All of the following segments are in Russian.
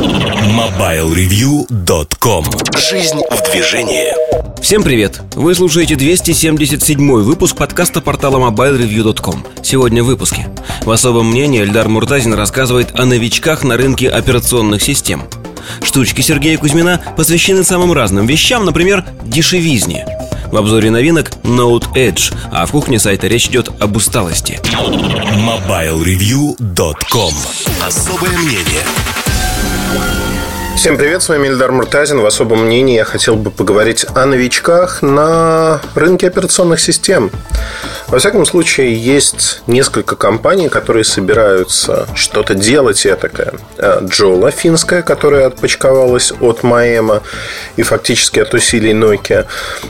MobileReview.com Жизнь в движении. Всем привет! Вы слушаете 277 выпуск подкаста портала MobileReview.com Сегодня в выпуске. В особом мнении Эльдар Муртазин рассказывает о новичках на рынке операционных систем. Штучки Сергея Кузьмина посвящены самым разным вещам, например, дешевизне. В обзоре новинок Note Edge, а в кухне сайта речь идет об усталости. MobileReview.com Особое мнение Всем привет, с вами Ильдар Муртазин. В особом мнении я хотел бы поговорить о новичках на рынке операционных систем. Во всяком случае, есть несколько компаний, которые собираются что-то делать этакое. Э, Джола, финская, которая отпочковалась от Маэма и фактически от усилий Nokia.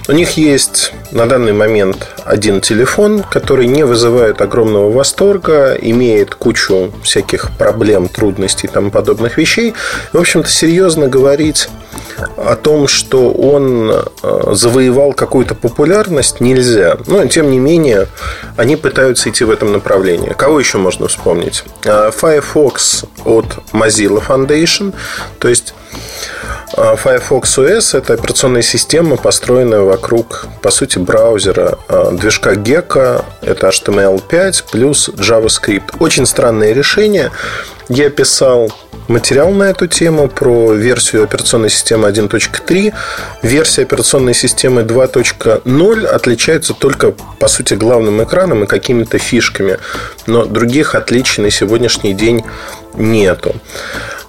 У них есть на данный момент один телефон, который не вызывает огромного восторга, имеет кучу всяких проблем, трудностей и тому подобных вещей. В общем-то, серьезно говорить о том, что он э, завоевал какую-то популярность, нельзя. Но, тем не менее, они пытаются идти в этом направлении. Кого еще можно вспомнить? Э, Firefox от Mozilla Foundation. То есть Firefox OS – это операционная система, построенная вокруг, по сути, браузера движка Gecko. Это HTML5 плюс JavaScript. Очень странное решение. Я писал материал на эту тему про версию операционной системы 1.3. Версия операционной системы 2.0 отличается только, по сути, главным экраном и какими-то фишками. Но других отличий на сегодняшний день нету.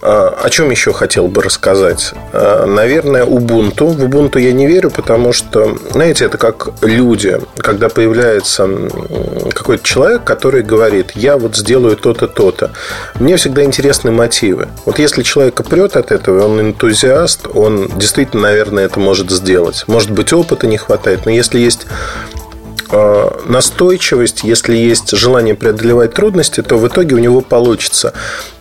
А, о чем еще хотел бы рассказать? А, наверное, Ubuntu. В Ubuntu я не верю, потому что, знаете, это как люди. Когда появляется какой-то человек, который говорит, я вот сделаю то-то, то-то. Мне всегда интересны мотивы. Вот если человека прет от этого, он энтузиаст, он действительно, наверное, это может сделать. Может быть, опыта не хватает, но если есть настойчивость, если есть желание преодолевать трудности, то в итоге у него получится.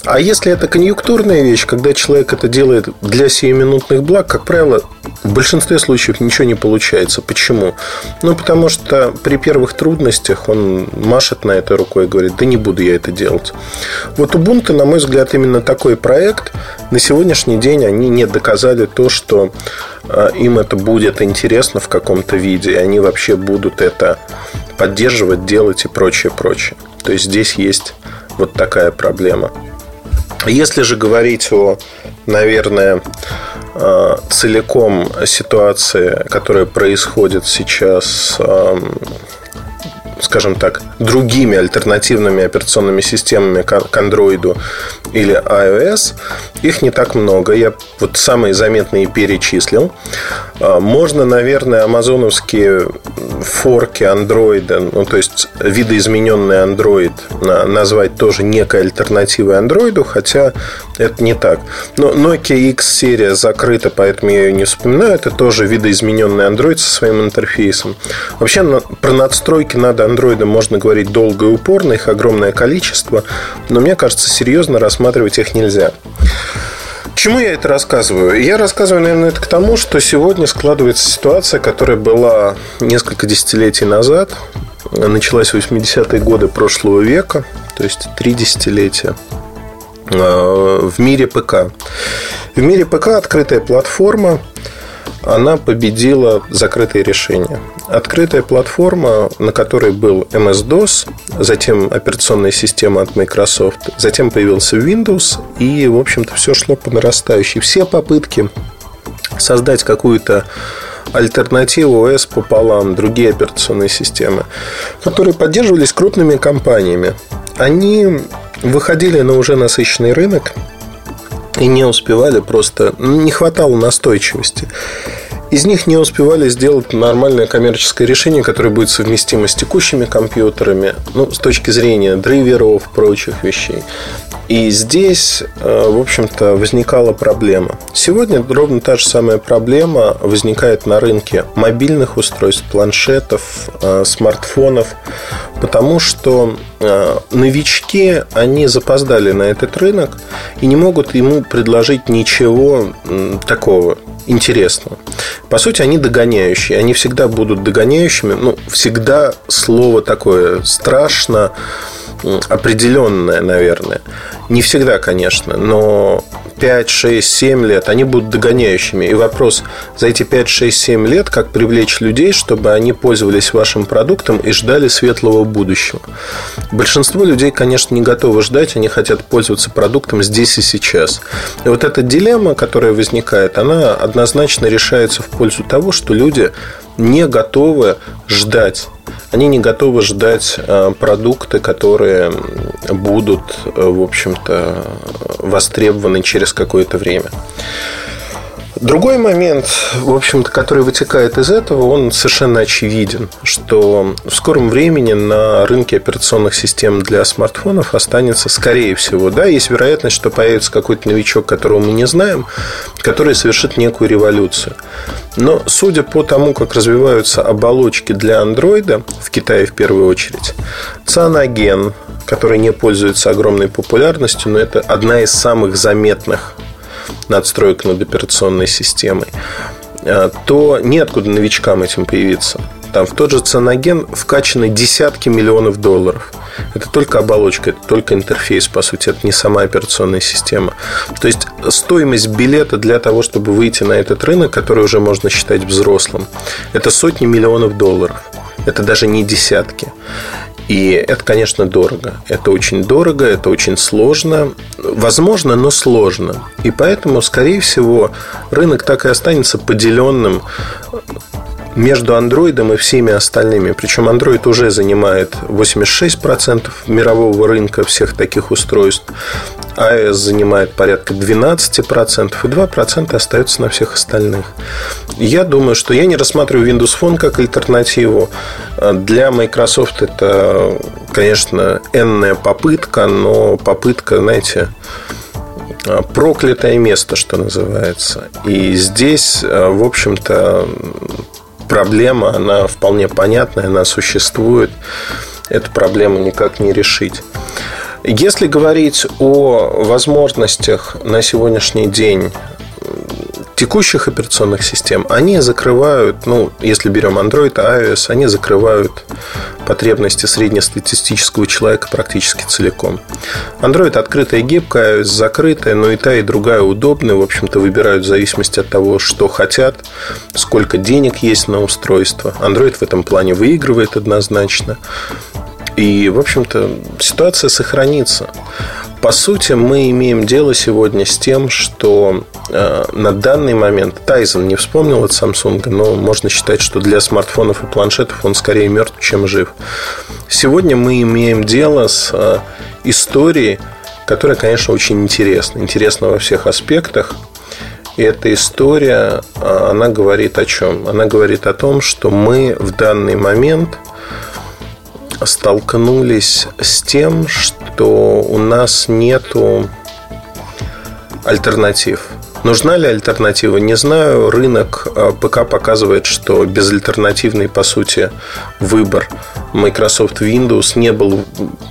А если это конъюнктурная вещь, когда человек это делает для сиюминутных благ, как правило, в большинстве случаев ничего не получается. Почему? Ну, потому что при первых трудностях он машет на это рукой и говорит, да не буду я это делать. Вот Ubuntu, на мой взгляд, именно такой проект. На сегодняшний день они не доказали то, что э, им это будет интересно в каком-то виде, и они вообще будут это поддерживать, делать и прочее, прочее. То есть здесь есть вот такая проблема. Если же говорить о, наверное, целиком ситуации, которая происходит сейчас скажем так, другими альтернативными операционными системами к Android или iOS, их не так много. Я вот самые заметные перечислил. А, можно, наверное, амазоновские форки Android, ну, то есть видоизмененный Android, назвать тоже некой альтернативой Android, хотя это не так. Но Nokia X серия закрыта, поэтому я ее не вспоминаю. Это тоже видоизмененный Android со своим интерфейсом. Вообще про надстройки над Android можно говорить долго и упорно, их огромное количество, но мне кажется, серьезно рассматривать их нельзя. Чему я это рассказываю? Я рассказываю, наверное, это к тому, что сегодня складывается ситуация, которая была несколько десятилетий назад, началась в 80-е годы прошлого века, то есть три десятилетия а, в мире ПК. В мире ПК открытая платформа, она победила закрытые решения. Открытая платформа, на которой был MS-DOS, затем операционная система от Microsoft, затем появился Windows, и, в общем-то, все шло по нарастающей. Все попытки создать какую-то альтернативу ОС пополам, другие операционные системы, которые поддерживались крупными компаниями, они выходили на уже насыщенный рынок – и не успевали просто, не хватало настойчивости. Из них не успевали сделать нормальное коммерческое решение, которое будет совместимо с текущими компьютерами, ну, с точки зрения драйверов, прочих вещей. И здесь, э, в общем-то, возникала проблема. Сегодня ровно та же самая проблема возникает на рынке мобильных устройств, планшетов, э, смартфонов, потому что э, новички, они запоздали на этот рынок и не могут ему предложить ничего такого интересного. По сути, они догоняющие. Они всегда будут догоняющими. Ну, всегда слово такое страшно определенное, наверное. Не всегда, конечно, но 5, 6, 7 лет, они будут догоняющими. И вопрос, за эти 5, 6, 7 лет, как привлечь людей, чтобы они пользовались вашим продуктом и ждали светлого будущего. Большинство людей, конечно, не готовы ждать, они хотят пользоваться продуктом здесь и сейчас. И вот эта дилемма, которая возникает, она однозначно решается в пользу того, что люди не готовы ждать. Они не готовы ждать э, продукты, которые будут, э, в общем-то, востребованы через какое-то время. Другой момент, в общем-то, который вытекает из этого, он совершенно очевиден, что в скором времени на рынке операционных систем для смартфонов останется, скорее всего, да, есть вероятность, что появится какой-то новичок, которого мы не знаем, который совершит некую революцию. Но судя по тому, как развиваются оболочки для андроида, в Китае в первую очередь, Cyanogen, который не пользуется огромной популярностью, но это одна из самых заметных надстроек над операционной системой, а, то неоткуда новичкам этим появиться. Там в тот же ценоген вкачаны десятки миллионов долларов. Это только оболочка, это только интерфейс, по сути, это не сама операционная система. То есть стоимость билета для того, чтобы выйти на этот рынок, который уже можно считать взрослым, это сотни миллионов долларов. Это даже не десятки. И это, конечно, дорого. Это очень дорого, это очень сложно. Возможно, но сложно. И поэтому, скорее всего, рынок так и останется поделенным между андроидом и всеми остальными. Причем Android уже занимает 86% мирового рынка всех таких устройств. iOS занимает порядка 12%, и 2% остается на всех остальных. Я думаю, что я не рассматриваю Windows Phone как альтернативу. Для Microsoft это, конечно, энная попытка, но попытка, знаете, проклятое место, что называется. И здесь, в общем-то, проблема, она вполне понятная, она существует. Эту проблему никак не решить. Если говорить о возможностях на сегодняшний день текущих операционных систем, они закрывают, ну, если берем Android, iOS, они закрывают потребности среднестатистического человека практически целиком. Android открытая и гибкая, iOS закрытая, но и та, и другая удобная. В общем-то, выбирают в зависимости от того, что хотят, сколько денег есть на устройство. Android в этом плане выигрывает однозначно. И, в общем-то, ситуация сохранится. По сути, мы имеем дело сегодня с тем, что э, на данный момент Тайзен не вспомнил от Samsung, но можно считать, что для смартфонов и планшетов он скорее мертв, чем жив. Сегодня мы имеем дело с э, историей, которая, конечно, очень интересна. Интересна во всех аспектах. И эта история, э, она говорит о чем? Она говорит о том, что мы в данный момент – столкнулись с тем, что у нас нету альтернатив. Нужна ли альтернатива? Не знаю. Рынок а, ПК показывает, что безальтернативный, по сути, выбор Microsoft Windows не был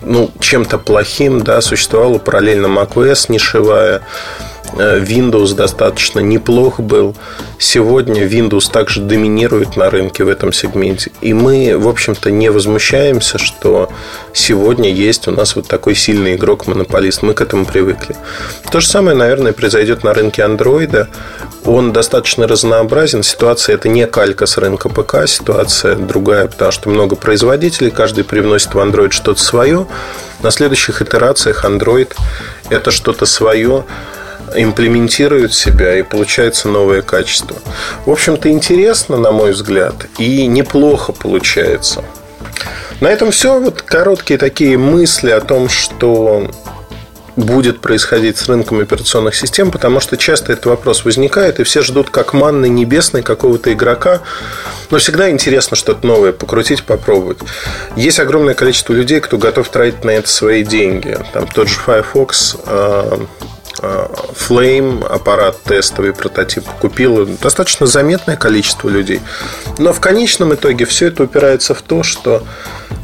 ну, чем-то плохим. Да? Существовала параллельно macOS нишевая. Э, Windows достаточно неплох был. Сегодня Windows также доминирует на рынке в этом сегменте. И мы, в общем-то, не возмущаемся, что сегодня есть у нас вот такой сильный игрок-монополист. Мы к этому привыкли. То же самое, наверное, произойдет на рынке Android. Он достаточно разнообразен. Ситуация это не калька с рынка ПК, ситуация другая, потому что много производителей, каждый привносит в Android что-то свое. На следующих итерациях Android это что-то свое имплементируют себя и получается новое качество. В общем-то, интересно, на мой взгляд, и неплохо получается. На этом все. Вот короткие такие мысли о том, что будет происходить с рынком операционных систем, потому что часто этот вопрос возникает, и все ждут как манны небесной какого-то игрока. Но всегда интересно что-то новое покрутить, попробовать. Есть огромное количество людей, кто готов тратить на это свои деньги. Там тот же Firefox а, Flame, аппарат тестовый прототип, купило достаточно заметное количество людей. Но в конечном итоге все это упирается в то, что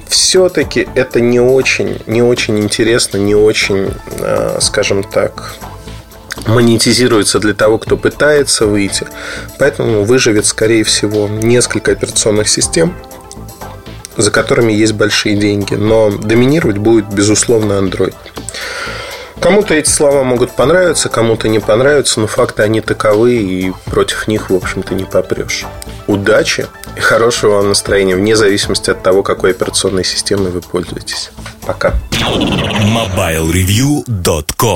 все-таки это не очень, не очень интересно, не очень, а, скажем так, монетизируется для того, кто пытается выйти. Поэтому выживет, скорее всего, несколько операционных систем, за которыми есть большие деньги. Но доминировать будет, безусловно, Android. Кому-то эти слова могут понравиться, кому-то не понравятся, но факты они таковы, и против них, в общем-то, не попрешь. Удачи и хорошего вам настроения, вне зависимости от того, какой операционной системой вы пользуетесь. Пока. MobileReview.com